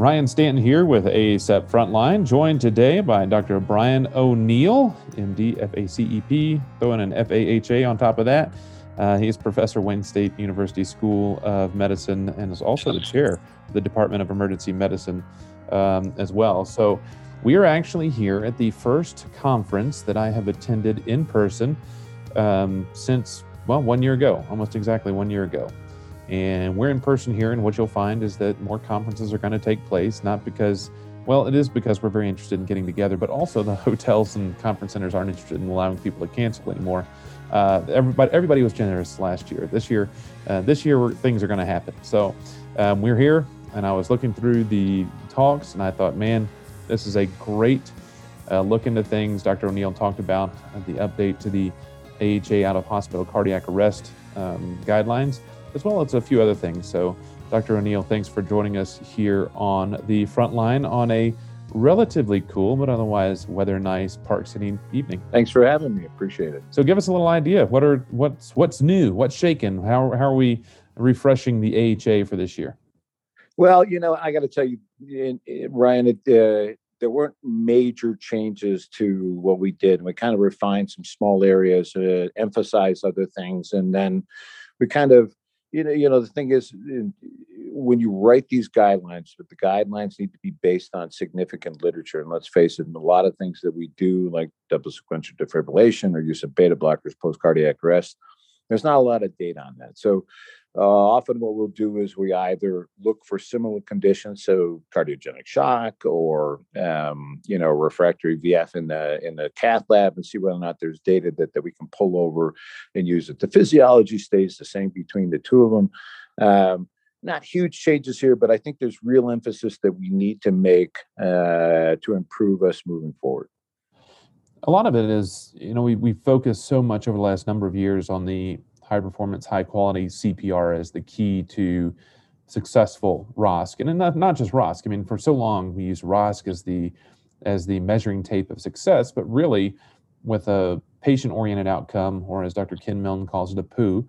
Ryan Stanton here with ACEP Frontline, joined today by Dr. Brian O'Neil, MD, FACEP, throwing an FAHA on top of that. Uh, he is professor Wayne State University School of Medicine and is also the chair of the Department of Emergency Medicine um, as well. So we are actually here at the first conference that I have attended in person um, since, well, one year ago, almost exactly one year ago. And we're in person here, and what you'll find is that more conferences are going to take place, not because, well, it is because we're very interested in getting together, but also the hotels and conference centers aren't interested in allowing people to cancel anymore. Uh, everybody, everybody was generous last year. This year, uh, this year things are going to happen. So um, we're here, and I was looking through the talks, and I thought, man, this is a great uh, look into things. Dr. O'Neil talked about the update to the AHA out of hospital cardiac arrest um, guidelines as well as a few other things. So, Dr. O'Neil, thanks for joining us here on the front line on a relatively cool but otherwise weather nice Park City evening. Thanks for having me. Appreciate it. So, give us a little idea. What are what's what's new? What's shaken? How how are we refreshing the AHA for this year? Well, you know, I got to tell you, Ryan, it, uh, there weren't major changes to what we did. We kind of refined some small areas, uh, emphasized other things, and then we kind of you know, you know, the thing is, when you write these guidelines, but the guidelines need to be based on significant literature. And let's face it, a lot of things that we do, like double sequential defibrillation or use of beta blockers post cardiac arrest, there's not a lot of data on that. So uh, often, what we'll do is we either look for similar conditions, so cardiogenic shock or um, you know refractory VF in the in the cath lab, and see whether or not there's data that, that we can pull over and use it. The physiology stays the same between the two of them. Um, not huge changes here, but I think there's real emphasis that we need to make uh, to improve us moving forward. A lot of it is, you know, we we focused so much over the last number of years on the high performance, high quality CPR as the key to successful ROSC, and not, not just ROSC. I mean, for so long we use ROSC as the as the measuring tape of success, but really, with a patient-oriented outcome, or as Dr. Ken Milne calls it, a POO,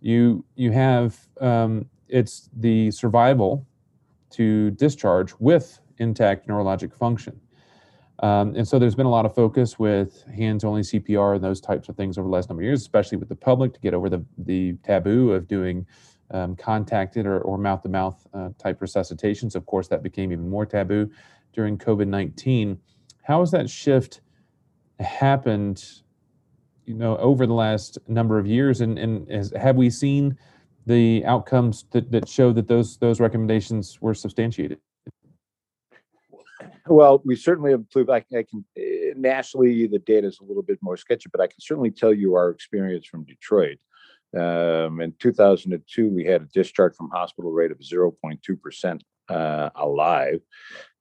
you you have um, it's the survival to discharge with intact neurologic function. Um, and so there's been a lot of focus with hands-only CPR and those types of things over the last number of years, especially with the public to get over the, the taboo of doing um, contacted or, or mouth-to-mouth uh, type resuscitations. Of course, that became even more taboo during COVID-19. How has that shift happened, you know, over the last number of years? And, and has, have we seen the outcomes that, that show that those those recommendations were substantiated? Well, we certainly have improved. I, I can uh, nationally the data is a little bit more sketchy, but I can certainly tell you our experience from Detroit. Um, in 2002, we had a discharge from hospital rate of 0.2 percent uh, alive.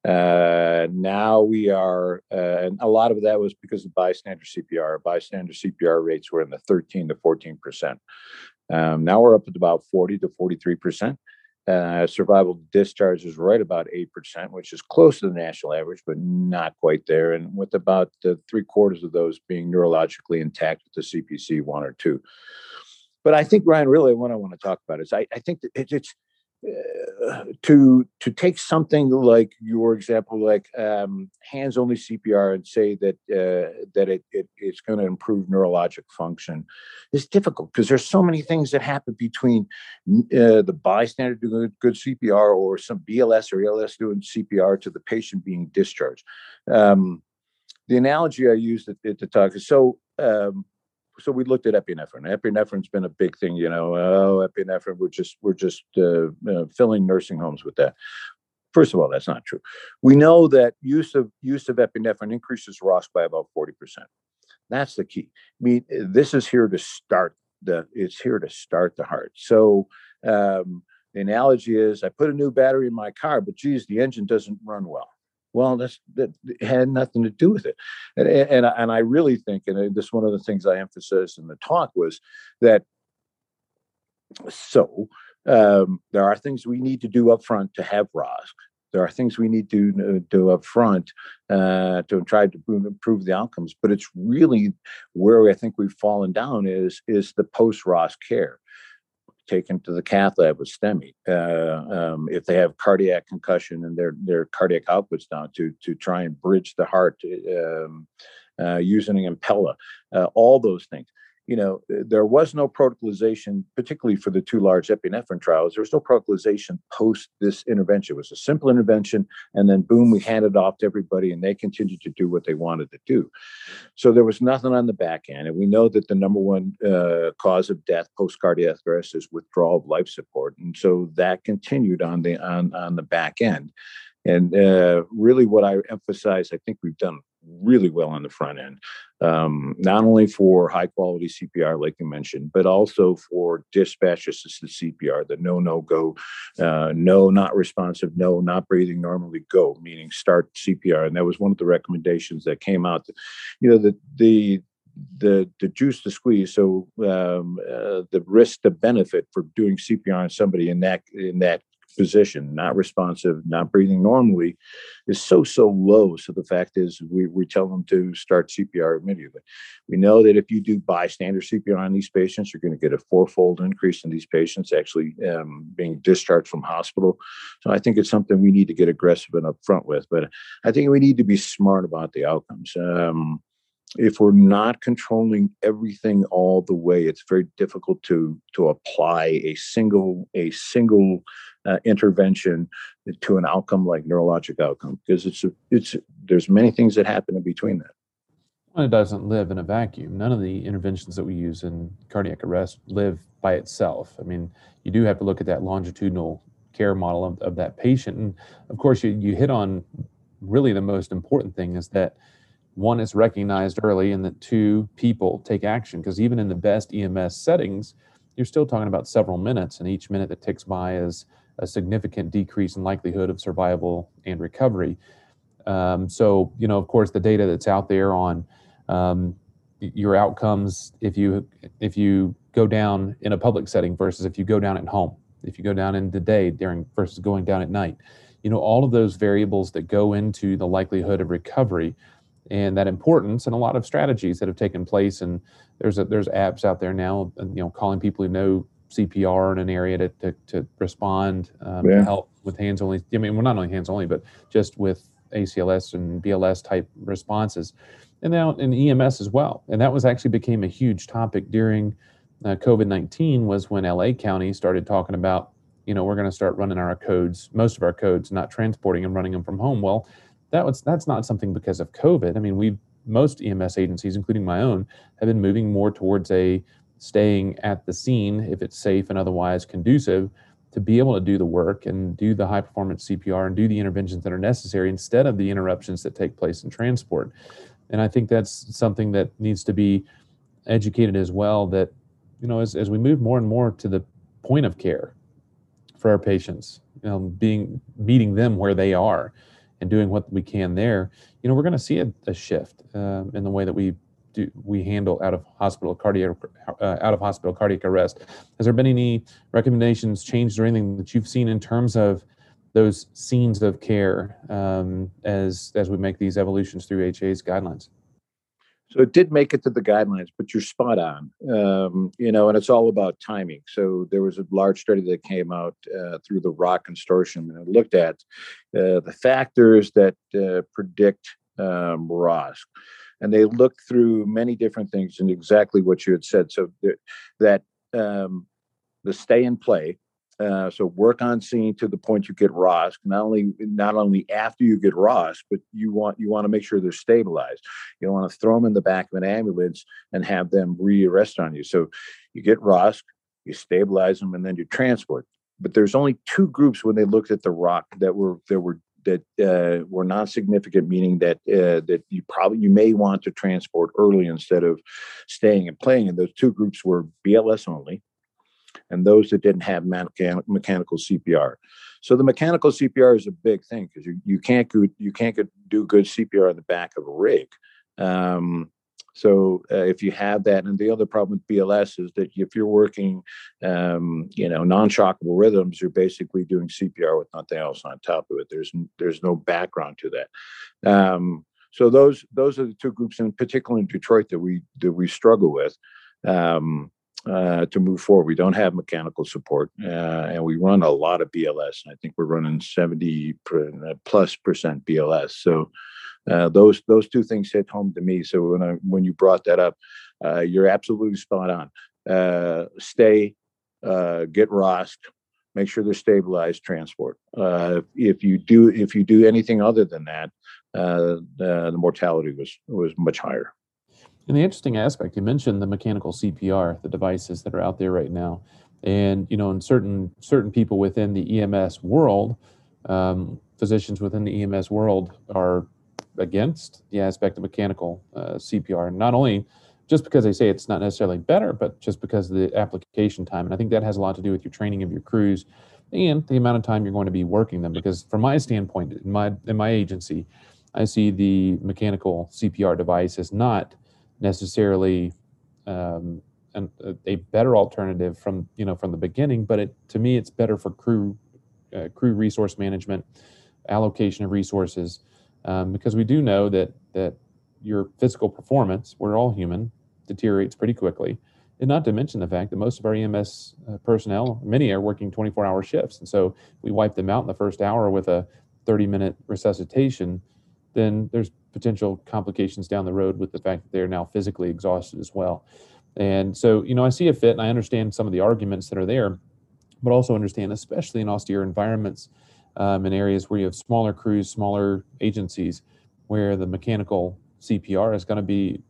Uh, now we are, uh, and a lot of that was because of bystander CPR. Bystander CPR rates were in the 13 to 14 percent. Um, now we're up at about 40 to 43 percent. Uh, survival discharge is right about 8%, which is close to the national average, but not quite there. And with about uh, three quarters of those being neurologically intact with the CPC one or two. But I think, Ryan, really what I want to talk about is I, I think that it, it's to to take something like your example, like um, hands only CPR, and say that uh, that it, it it's going to improve neurologic function is difficult because there's so many things that happen between uh, the bystander doing good CPR or some BLS or ALS doing CPR to the patient being discharged. Um, the analogy I used at, at the talk is so. Um, so we looked at epinephrine. Epinephrine's been a big thing, you know. Oh, epinephrine, we're just we're just uh, uh, filling nursing homes with that. First of all, that's not true. We know that use of use of epinephrine increases ROS by about forty percent. That's the key. I mean, this is here to start the. It's here to start the heart. So um, the analogy is, I put a new battery in my car, but geez, the engine doesn't run well. Well, that's, that had nothing to do with it. And, and, and I really think, and this one of the things I emphasized in the talk was that so um, there are things we need to do up front to have ROSC. There are things we need to uh, do up front uh, to try to improve the outcomes. But it's really where I think we've fallen down is is the post ROSC care taken to the cath lab with STEMI. Uh, um, if they have cardiac concussion and their their cardiac outputs down, to to try and bridge the heart um, uh, using an Impella, uh, all those things you know, there was no protocolization, particularly for the two large epinephrine trials. There was no protocolization post this intervention. It was a simple intervention, and then boom, we handed off to everybody, and they continued to do what they wanted to do. So there was nothing on the back end, and we know that the number one uh, cause of death post cardiac arrest is withdrawal of life support, and so that continued on the on on the back end. And uh, really, what I emphasize, I think we've done really well on the front end, um, not only for high quality CPR, like you mentioned, but also for dispatch assisted CPR, the no, no, go, uh, no, not responsive, no, not breathing normally, go, meaning start CPR. And that was one of the recommendations that came out. You know, the, the, the the juice to squeeze. So um, uh, the risk to benefit for doing CPR on somebody in that in that position, not responsive, not breathing normally, is so, so low. So the fact is, we, we tell them to start CPR immediately. We know that if you do bystander CPR on these patients, you're going to get a fourfold increase in these patients actually um, being discharged from hospital. So I think it's something we need to get aggressive and upfront with. But I think we need to be smart about the outcomes. Um, if we're not controlling everything all the way it's very difficult to to apply a single a single uh, intervention to an outcome like neurologic outcome because it's a, it's there's many things that happen in between that. It doesn't live in a vacuum. None of the interventions that we use in cardiac arrest live by itself. I mean you do have to look at that longitudinal care model of, of that patient and of course you, you hit on really the most important thing is that one is recognized early and that two people take action. Because even in the best ems settings you're still talking about several minutes and each minute that ticks by is a significant decrease in likelihood of survival and recovery. Um, so you know of course the data that's out there on um, your outcomes if you if you go down in a public setting versus if you go down at home if you go down in the day during versus going down at night. You know all of those variables that go into the likelihood of recovery and that importance and a lot of strategies that have taken place. And there's a, there's apps out there now you know calling people who know CPR in an area to, to, to respond um, yeah. to help with hands only I mean well not only hands only but just with ACLS and BLS type responses. And now in EMS as well. And that was actually became a huge topic during uh, COVID-19 was when LA County started talking about you know we're going to start running our codes most of our codes not transporting and running them from home. Well that was that's not something because of COVID. I mean, we most EMS agencies, including my own, have been moving more towards a staying at the scene if it's safe and otherwise conducive to be able to do the work and do the high performance CPR and do the interventions that are necessary instead of the interruptions that take place in transport. And I think that's something that needs to be educated as well that you know as, as we move more and more to the point of care for our patients you know, being meeting them where they are and doing what we can there, you know, we're going to see a, a shift um, in the way that we do we handle out of hospital cardiac uh, out of hospital cardiac arrest. Has there been any recommendations changed or anything that you've seen in terms of those scenes of care um, as as we make these evolutions through HA's guidelines? So it did make it to the guidelines, but you're spot on. Um, you know, and it's all about timing. So there was a large study that came out uh, through the ROC Consortium, and it looked at uh, the factors that uh, predict um, ROSC. And they looked through many different things and exactly what you had said. So that um, the stay and play, uh, so work on scene to the point you get ROSC. Not only not only after you get ROSC, but you want you want to make sure they're stabilized. You don't want to throw them in the back of an ambulance and have them re-arrest on you. So you get ROSC, you stabilize them, and then you transport. But there's only two groups when they looked at the ROC that were there were that uh, were non-significant, meaning that uh, that you probably you may want to transport early instead of staying and playing. And those two groups were BLS only, and those that didn't have mechan- mechanical CPR. So the mechanical CPR is a big thing because you, you can't go, you can't do good CPR on the back of a rig. Um, so uh, if you have that, and the other problem with BLS is that if you're working, um, you know, non-shockable rhythms, you're basically doing CPR with nothing else on top of it. There's there's no background to that. Um, so those those are the two groups, in particular in Detroit, that we that we struggle with. Um, uh, to move forward. We don't have mechanical support, uh, and we run a lot of BLS. I think we're running 70 plus percent BLS. So uh, those those two things hit home to me. So when I when you brought that up, uh, you're absolutely spot on. Uh, stay, uh, get ROSC, make sure they're stabilized, transport. if you do if you do anything other than that, the mortality was was much higher. And the interesting aspect, you mentioned the mechanical CPR, the devices that are out there right now, and you know, in certain certain people within the EMS world, um, physicians within the EMS world are against the aspect of mechanical uh, CPR. Not only just because they say it's not necessarily better, but just because of the application time. And I think that has a lot to do with your training of your crews and the amount of time you're going to be working them. Because from my standpoint, in my in my agency, I see the mechanical CPR device as not necessarily um, an, a better alternative from you know from the beginning, but it to me it's better for crew uh, crew resource management, allocation of resources, um, because we do know that that your physical performance, we're all human, deteriorates pretty quickly. And not to mention the fact that most of our EMS uh, personnel, many are working 24 hour shifts. And so we wipe them out in the first hour with a 30 minute resuscitation then there's potential complications down the road with the fact that they're now physically exhausted as well. And so, you know, I see a fit and I understand some of the arguments that are there, but also understand, especially in austere environments, um, in areas where you have smaller crews, smaller agencies, where the mechanical CPR is going to be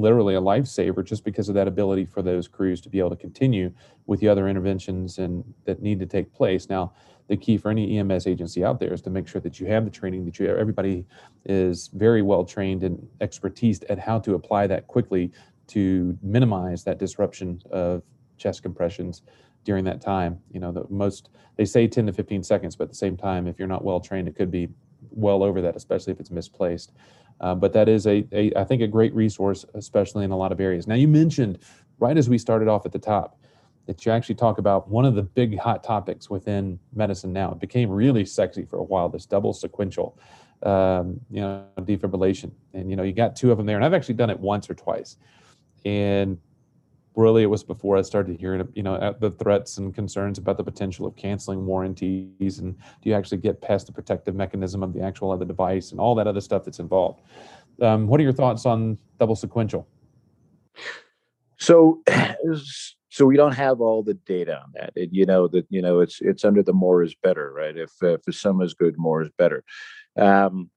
literally a lifesaver just because of that ability for those crews to be able to continue with the other interventions and that need to take place. Now, the key for any EMS agency out there is to make sure that you have the training, that you everybody is very well trained and expertise at how to apply that quickly to minimize that disruption of chest compressions during that time. You know, the most they say 10 to 15 seconds, but at the same time, if you're not well trained, it could be well over that, especially if it's misplaced. Uh, but that is a, a, I think, a great resource, especially in a lot of areas. Now, you mentioned right as we started off at the top that you actually talk about one of the big hot topics within medicine now. It became really sexy for a while. This double sequential, um, you know, defibrillation, and you know, you got two of them there, and I've actually done it once or twice, and really it was before I started hearing, you know, the threats and concerns about the potential of canceling warranties and do you actually get past the protective mechanism of the actual other device and all that other stuff that's involved. Um, what are your thoughts on double sequential? So, so we don't have all the data on that. It, you know that you know it's it's under the more is better, right? If if some is good, more is better. Um,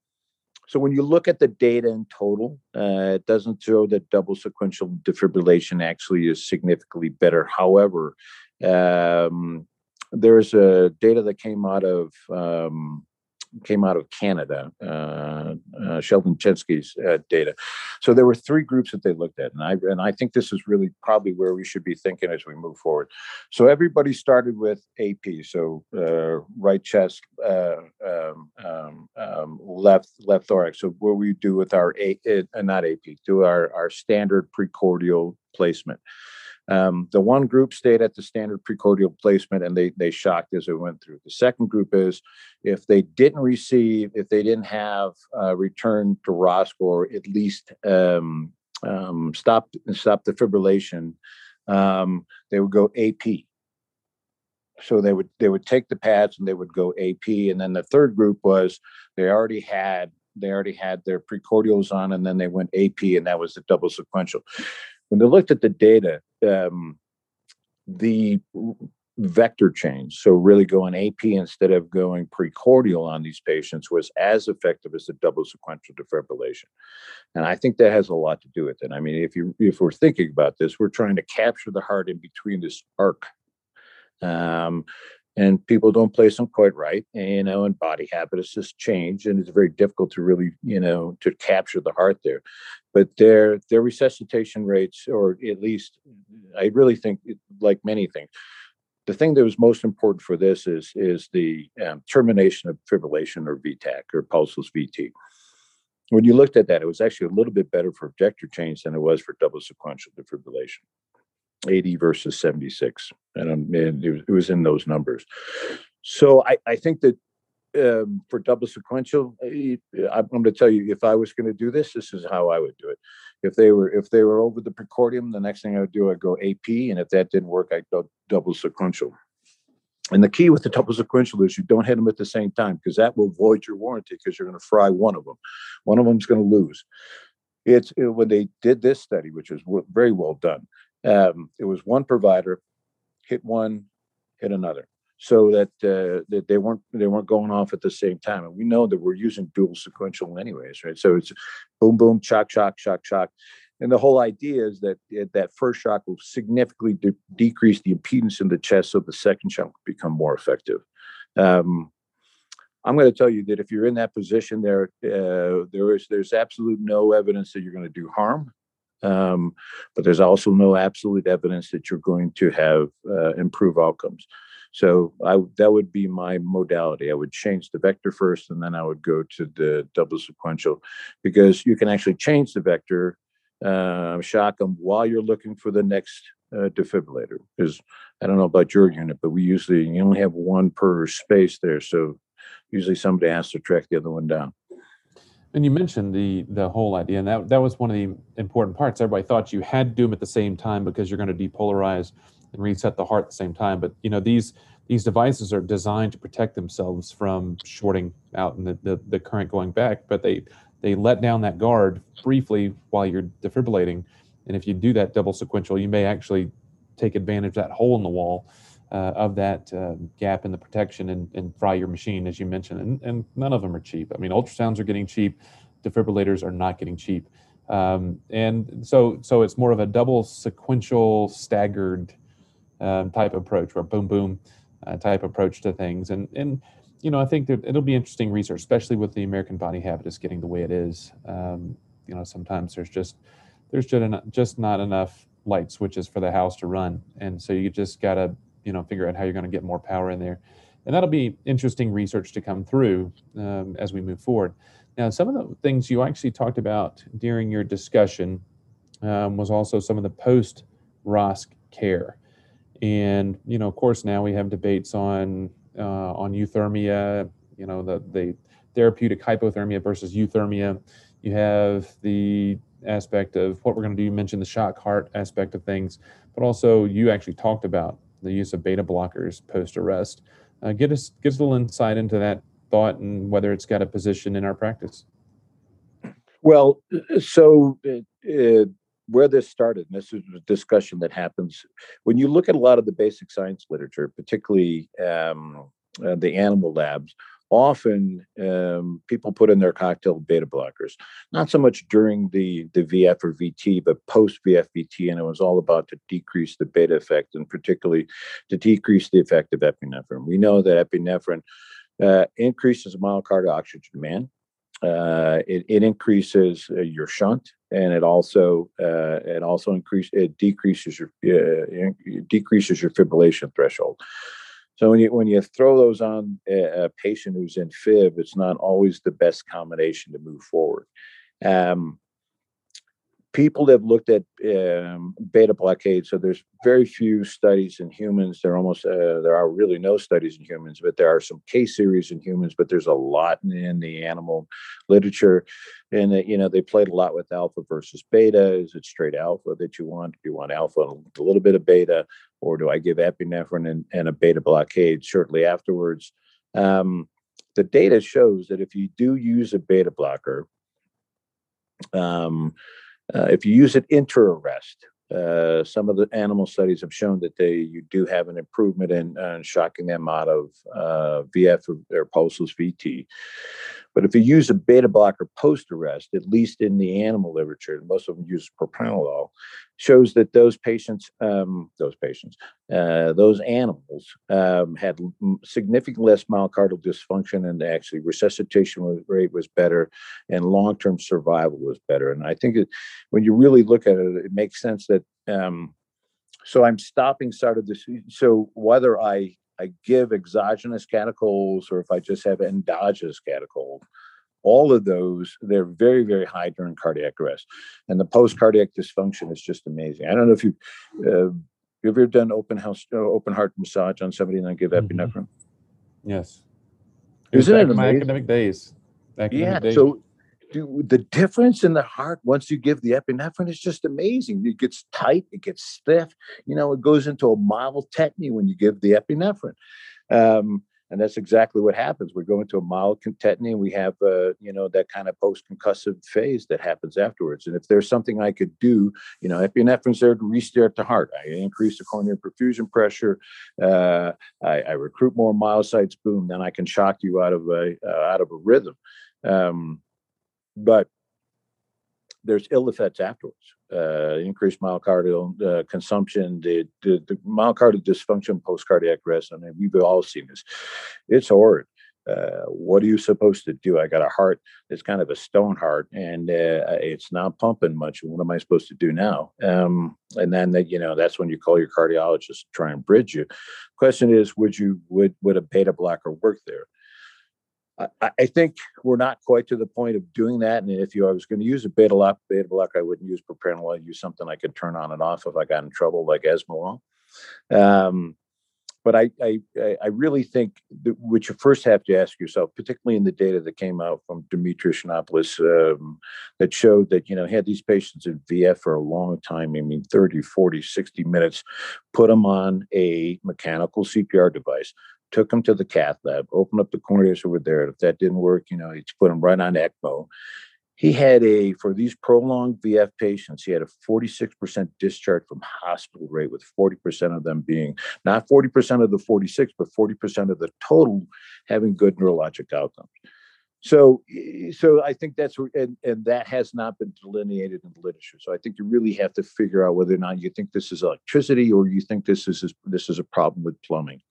so when you look at the data in total, uh, it doesn't show that double sequential defibrillation actually is significantly better. However, um, there's a data that came out of um, came out of Canada, uh, uh, Sheldon Cheskes' uh, data. So there were three groups that they looked at, and I and I think this is really probably where we should be thinking as we move forward. So everybody started with AP, so uh, right chest, uh, um, um, um, left left thorax. So what we do with our A, uh, not AP, do our our standard precordial placement. Um, the one group stayed at the standard precordial placement and they they shocked as it went through. The second group is if they didn't receive, if they didn't have uh, return to ROSC or at least um, um, stop stop the fibrillation, um, they would go AP. So they would they would take the pads and they would go AP. And then the third group was they already had they already had their precordials on and then they went AP and that was the double sequential when they looked at the data, um, the vector change, so really going AP instead of going precordial on these patients, was as effective as the double sequential defibrillation. And I think that has a lot to do with it. I mean, if you if we're thinking about this, we're trying to capture the heart in between this arc. Um, and people don't place them quite right you know and body habitus just change and it's very difficult to really you know to capture the heart there. But their their resuscitation rates or at least i really think like many things the thing that was most important for this is is the um, termination of fibrillation or vtac or pulseless vt when you looked at that it was actually a little bit better for vector change than it was for double sequential defibrillation 80 versus 76 and, um, and it, was, in those numbers so I, I think that um, for double sequential, eh, I'm going to tell you if I was going to do this, this is how I would do it. If they were if they were over the precordium, the next thing I would do, I'd go AP, and if that didn't work, I'd go double sequential. And the key with the double sequential is you don't hit them at the same time because that will void your warranty because you're going to fry one of them. One of them's going to lose. It's it, when they did this study, which was very well done. Um, it was one provider hit one, hit another so that uh, that they weren't they weren't going off at the same time. And we know that we're using dual sequential anyways, right? So it's boom, boom, shock, shock, shock, shock. And the whole idea is that that first shock will significantly de- decrease the impedance in the chest, so the second shock will become more effective. Um, I'm going to tell you that if you're in that position, there uh, there is there's absolute no evidence that you're going to do harm. Um, but there's also no absolute evidence that you're going to have uh, improve outcomes. So I that would be my modality. I would change the vector first, and then I would go to the double sequential, because you can actually change the vector, uh, shock them while you're looking for the next uh, defibrillator. Because I don't know about your unit, but we usually you only have one per space there, so usually somebody has to track the other one down. And you mentioned the the whole idea, and that that was one of the important parts. Everybody thought you had to do them at the same time because you're going to depolarize and reset the heart at the same time. But you know these these devices are designed to protect themselves from shorting out and the, the, the current going back. But they they let down that guard briefly while you're defibrillating. And if you do that double sequential, you may actually take advantage of that hole in the wall of that uh, gap in the protection and, and fry your machine, as you mentioned. And, and none of them are cheap. I mean, ultrasounds are getting cheap, defibrillators are not getting cheap. Um, and so, so it's more of a double sequential staggered um, type approach or boom boom uh, type approach to things and and you know i think that it'll be interesting research especially with the american body habitus getting the way it is um, you know sometimes there's just there's just not, just not enough light switches for the house to run and so you just got to you know figure out how you're going to get more power in there and that'll be interesting research to come through um, as we move forward now some of the things you actually talked about during your discussion um, was also some of the post ROSC care and you know, of course, now we have debates on uh, on euthermia. You know, the the therapeutic hypothermia versus euthermia. You have the aspect of what we're going to do. You mentioned the shock heart aspect of things, but also you actually talked about the use of beta blockers post arrest. Uh, get us us a little insight into that thought and whether it's got a position in our practice. Well, so uh, where this started, and this is a discussion that happens when you look at a lot of the basic science literature, particularly um, uh, the animal labs. Often, um, people put in their cocktail beta blockers, not so much during the the VF or VT, but post VF VT, and it was all about to decrease the beta effect, and particularly to decrease the effect of epinephrine. We know that epinephrine uh, increases myocardial oxygen demand. Uh, it, it, increases uh, your shunt and it also uh, it also increase it decreases your uh, decreases your fibrillation threshold. So when you when you throw those on a, a, patient who's in fib, it's not always the best combination to move forward. Um, people have looked at um, beta blockade. So there's very few studies in humans. There almost uh, there are really no studies in humans, but there are some case series in humans. But there's a lot in the animal literature, and uh, you know they played a lot with alpha versus beta. Is it straight alpha that you want? Do you want alpha and a little bit of beta, or do I give epinephrine and, and a beta blockade shortly afterwards? Um, the data shows that if you do use a beta blocker, um, uh, if you use it inter-arrest, uh, some of the animal studies have shown that they you do have an improvement in uh, shocking them out of uh, VF or, or pulseless VT. But if you use a beta blocker post arrest, at least in the animal literature, most of them use propranolol, shows that those patients, um, those patients, uh, those animals um, had significantly less myocardial dysfunction, and actually resuscitation rate was better, and long-term survival was better. And I think it, when you really look at it, it makes sense that. Um, so I'm stopping start of this. So whether I I give exogenous catechols or if I just have endogenous catechol, all of those they're very very high during cardiac arrest, and the post cardiac dysfunction is just amazing. I don't know if you. Uh, you ever done open house, uh, open heart massage on somebody and then give mm-hmm. epinephrine? Yes. Isn't it my amazing? academic days. Academic yeah. days. So the difference in the heart once you give the epinephrine is just amazing. It gets tight, it gets stiff. You know, it goes into a mild tetany when you give the epinephrine. Um, and that's exactly what happens. We go into a mild tetany, and we have, uh, you know, that kind of post-concussive phase that happens afterwards. And if there's something I could do, you know, epinephrine's there to restart the heart. I increase the coronary perfusion pressure. Uh, I, I, recruit more myocytes. Boom, then I can shock you out of a uh, out of a rhythm. Um, but there's ill effects afterwards. Uh, increased myocardial uh, consumption, the, the, the, myocardial dysfunction post cardiac arrest. I mean, we've all seen this. It's horrid. Uh, what are you supposed to do? I got a heart that's kind of a stone heart, and uh, it's not pumping much. What am I supposed to do now? Um, and then that you know that's when you call your cardiologist to try and bridge you. Question is, would you would would a beta blocker work there? I, I think we're not quite to the point of doing that. And if you I was going to use a beta block, beta block, I wouldn't use propranolol. I'd use something I could turn on and off if I got in trouble, like esmolol. Um, but I, I, I really think that what you first have to ask yourself, particularly in the data that came out from Dimitri Yannopoulos, um, that showed that, you know, had these patients in VF for a long time, I mean, 30, 40, 60 minutes, put them on a mechanical CPR device, took him to the cath lab, opened up the coronaries over there. If that didn't work, you know, he put him right on ECMO. He had a, for these prolonged VF patients, he had a 46% discharge from hospital rate, with 40% of them being not 40% of the 46, but 40% of the total having good neurologic outcomes. So, eh, so I think that's and, and that has not been delineated in the literature. So I think you really have to figure out whether or not you think this is electricity or you think this is this is a problem with plumbing.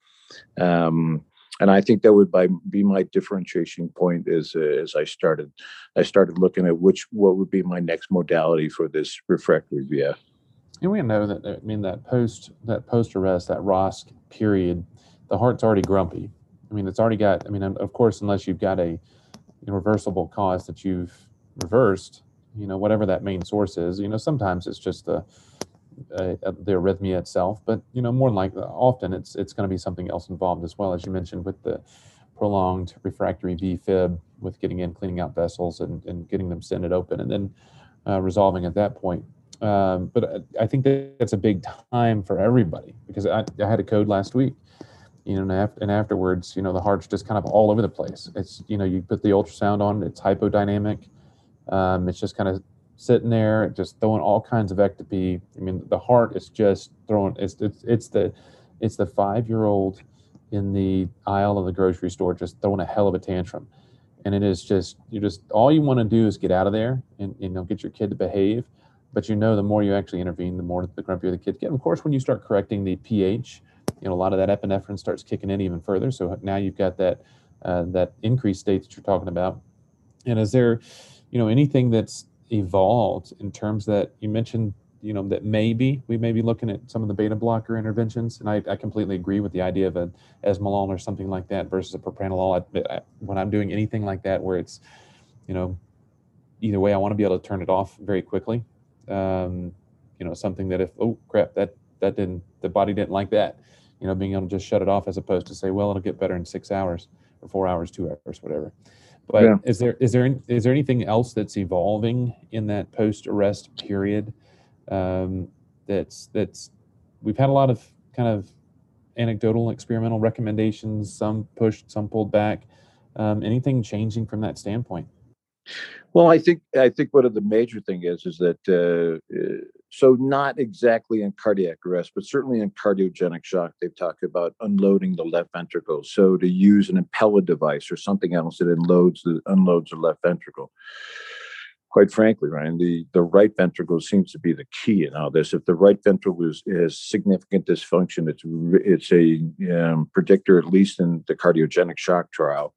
Um, and I think that would by, be my differentiation point as uh, as I started I started looking at which what would be my next modality for this refractory VF. And we know that I mean that post that post arrest that ROSC period, the heart's already grumpy. I mean it's already got. I mean of course unless you've got a reversible cause that you've reversed, you know whatever that main source is. You know sometimes it's just the uh, the arrhythmia itself, but you know, more like often it's it's going to be something else involved as well, as you mentioned with the prolonged refractory V-fib, with getting in, cleaning out vessels, and, and getting them stented open, and then uh, resolving at that point. Um, but I think that that's a big time for everybody because I, I had a code last week, you know, and, after, and afterwards, you know, the heart's just kind of all over the place. It's you know, you put the ultrasound on, it's hypodynamic. Um, it's just kind of sitting there just throwing all kinds of ectopy. I mean, the heart is just throwing. It's it's it's the it's the five year old in the aisle of the grocery store just throwing a hell of a tantrum, and it is just you just all you want to do is get out of there and you know get your kid to behave. But you know, the more you actually intervene, the more the grumpier the kids get. And of course, when you start correcting the pH, you know a lot of that epinephrine starts kicking in even further. So now you've got that uh, that increased state that you're talking about. And is there, you know, anything that's evolved in terms that you mentioned you know that maybe we may be looking at some of the beta blocker interventions and i, I completely agree with the idea of an esmolol or something like that versus a propranolol. I, I, when i'm doing anything like that where it's you know either way i want to be able to turn it off very quickly um, you know something that if oh crap that that didn't the body didn't like that you know being able to just shut it off as opposed to say well it'll get better in six hours or four hours two hours whatever but yeah. is there is there is there anything else that's evolving in that post arrest period? Um, that's that's we've had a lot of kind of anecdotal experimental recommendations. Some pushed, some pulled back. Um, anything changing from that standpoint? Well, I think I think one of the major thing is is that uh, uh, so not exactly in cardiac arrest, but certainly in cardiogenic shock, they've talked about unloading the left ventricle. So to use an Impella device or something else that unloads the unloads the left ventricle. Quite frankly, Ryan, the, the right ventricle seems to be the key in all this. If the right ventricle is, has significant dysfunction, it's it's a um, predictor, at least in the cardiogenic shock trial,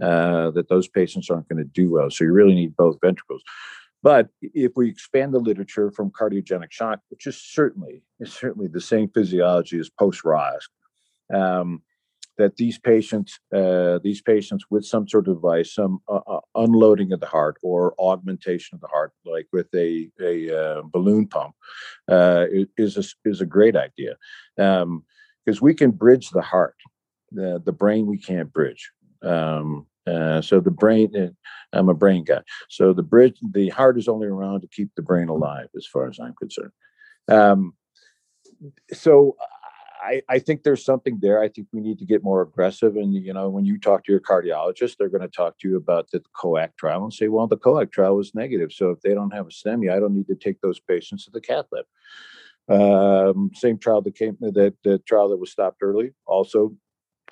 uh, that those patients aren't going to do well. So you really need both ventricles. But if we expand the literature from cardiogenic shock, which is certainly is certainly the same physiology as post ROSC, um, that these patients uh, these patients with some sort of device, some uh, uh, unloading of the heart or augmentation of the heart, like with a a uh, balloon pump, uh, is a, is a great idea because um, we can bridge the heart. The, the brain we can't bridge. Um, Uh, so the brain, uh, I'm a brain guy. So the bridge, the heart is only around to keep the brain alive, as far as I'm concerned. Um, so I, I think there's something there. I think we need to get more aggressive. And you know, when you talk to your cardiologist, they're going to talk to you about the COACT trial and say, well, the COACT trial was negative. So if they don't have a STEMI, I don't need to take those patients to the cath lab. Um, same trial that came that the trial that was stopped early also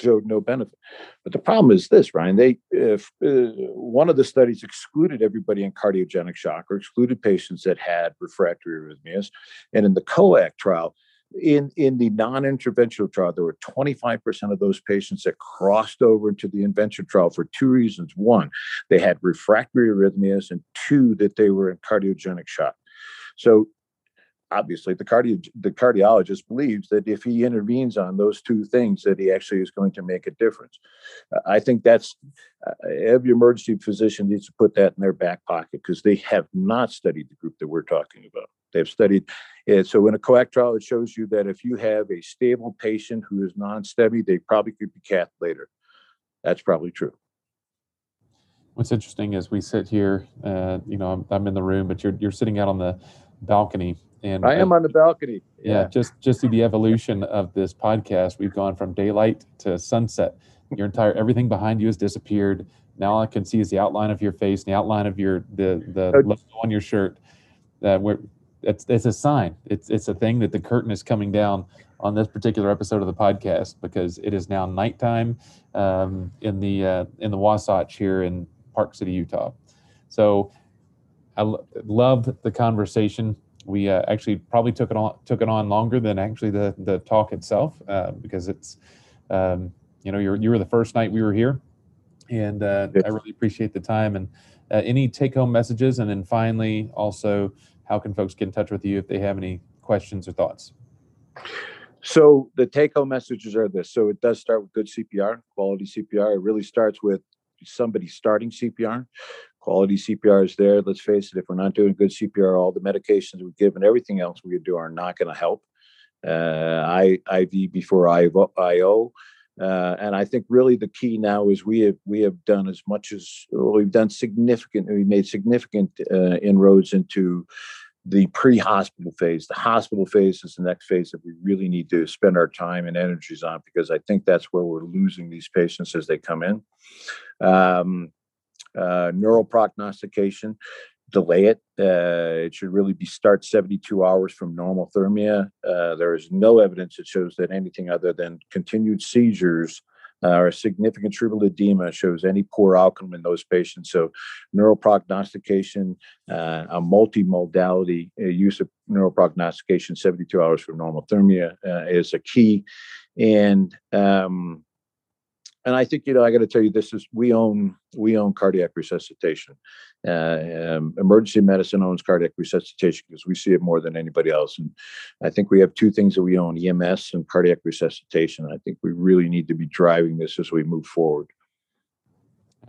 showed no benefit. But the problem is this, Ryan. They if uh, one of the studies excluded everybody in cardiogenic shock or excluded patients that had refractory arrhythmias, and in the COACT trial, in in the non-interventional trial, there were 25% of those patients that crossed over into the intervention trial for two reasons. One, they had refractory arrhythmias, and two, that they were in cardiogenic shock. So obviously the cardio the cardiologist believes that if he intervenes on those two things that he actually is going to make a difference. Uh, i think that's uh, every emergency physician needs to put that in their back pocket because they have not studied the group that we're talking about. They've studied it so in a coact trial it shows you that if you have a stable patient who is non-STEMI they probably could be cath later. That's probably true. What's interesting is we sit here, uh, you know, I'm, I'm in the room, but you're you're sitting out on the balcony and I am on the balcony. Yeah, yeah, just just through the evolution of this podcast, we've gone from daylight to sunset. Your entire everything behind you has disappeared. Now all I can see is the outline of your face, the outline of your the the oh. logo on your shirt. That we're it's it's a sign. It's it's a thing that the curtain is coming down on this particular episode of the podcast because it is now nighttime um, in the uh, in the Wasatch here in Park City, Utah. So I l- loved the conversation we uh, actually probably took it on took it on longer than actually the the talk itself uh, because it's um, you know you you were the first night we were here, and uh, I really appreciate the time and uh, any take home messages, and then finally also how can folks get in touch with you if they have any questions or thoughts. So the take home messages are this. So it does start with good CPR, quality CPR. It really starts with somebody starting CPR quality CPR is there. Let's face it, if we're not doing good CPR, all the medications we give and everything else we do are not going to help. Uh, I, IV before IO. Uh, and I think really the key now is we have we have done as much as well, we've done significant we made significant uh, inroads into the pre-hospital phase. The hospital phase is the next phase that we really need to spend our time and energies on because I think that's where we're losing these patients as they come in. Um, uh, neural prognostication, delay it. Uh, it should really be start 72 hours from normothermia. Uh, there is no evidence that shows that anything other than continued seizures uh, or significant cerebral edema shows any poor outcome in those patients. So, neuroprognostication, uh, a multimodality uh, use of neuroprognostication 72 hours from normothermia uh, is a key. And um, and I think you know I got to tell you this is we own we own cardiac resuscitation. Uh, um, emergency medicine owns cardiac resuscitation because we see it more than anybody else. And I think we have two things that we own: EMS and cardiac resuscitation. I think we really need to be driving this as we move forward.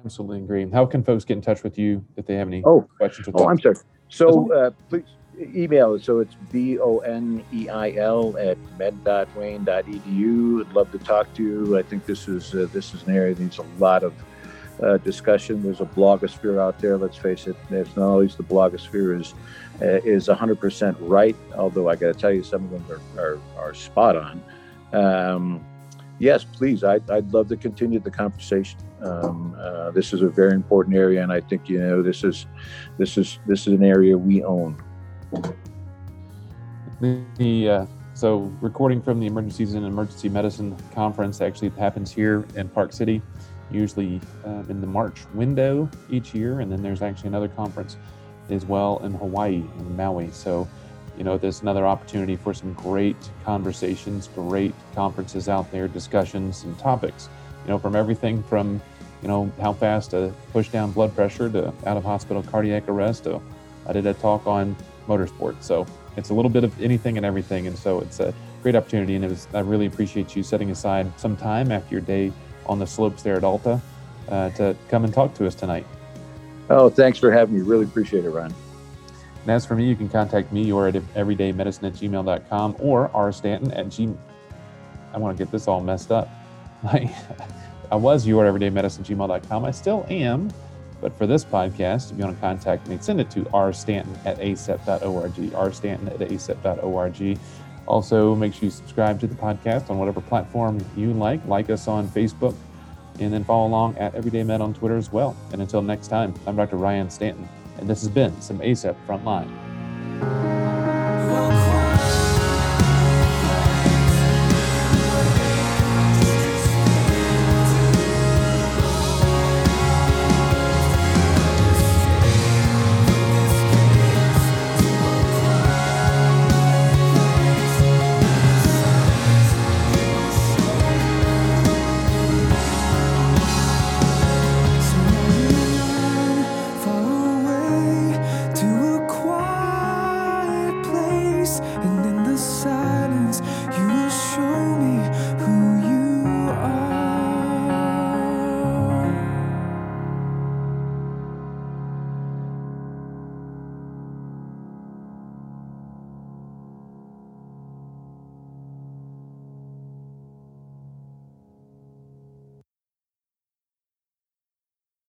Absolutely agree. How can folks get in touch with you if they have any oh, questions? oh, I'm sorry. So uh, please email. So it's B O N E I L at med.wayne.edu. I'd love to talk to you. I think this is uh, this is an area that needs a lot of uh, discussion. There's a blogosphere out there. Let's face it. It's not always the blogosphere is uh, is 100% right. Although I got to tell you, some of them are are, are spot on. Um, yes, please. I'd, I'd love to continue the conversation. Um, uh, this is a very important area, and I think you know this is this is this is an area we own. The uh, so recording from the Emergencies and Emergency Medicine Conference actually happens here in Park City, usually uh, in the March window each year, and then there's actually another conference as well in Hawaii in Maui. So, you know, there's another opportunity for some great conversations, great conferences out there, discussions and topics. You know, from everything from you know how fast to push down blood pressure to out of hospital cardiac arrest. To, I did a talk on motorsport. So it's a little bit of anything and everything. And so it's a great opportunity. And it was, I really appreciate you setting aside some time after your day on the slopes there at Alta uh, to come and talk to us tonight. Oh, thanks for having me. Really appreciate it, Ron. And as for me, you can contact me or at everydaymedicine at gmail.com or rstanton at gmail. I want to get this all messed up. My I was your everydaymedicine@gmail.com. I still am. But for this podcast, if you want to contact me, send it to rstanton at acep.org, rstanton at acep.org. Also, make sure you subscribe to the podcast on whatever platform you like. Like us on Facebook, and then follow along at Everyday Med on Twitter as well. And until next time, I'm Dr. Ryan Stanton, and this has been some ACEP Frontline.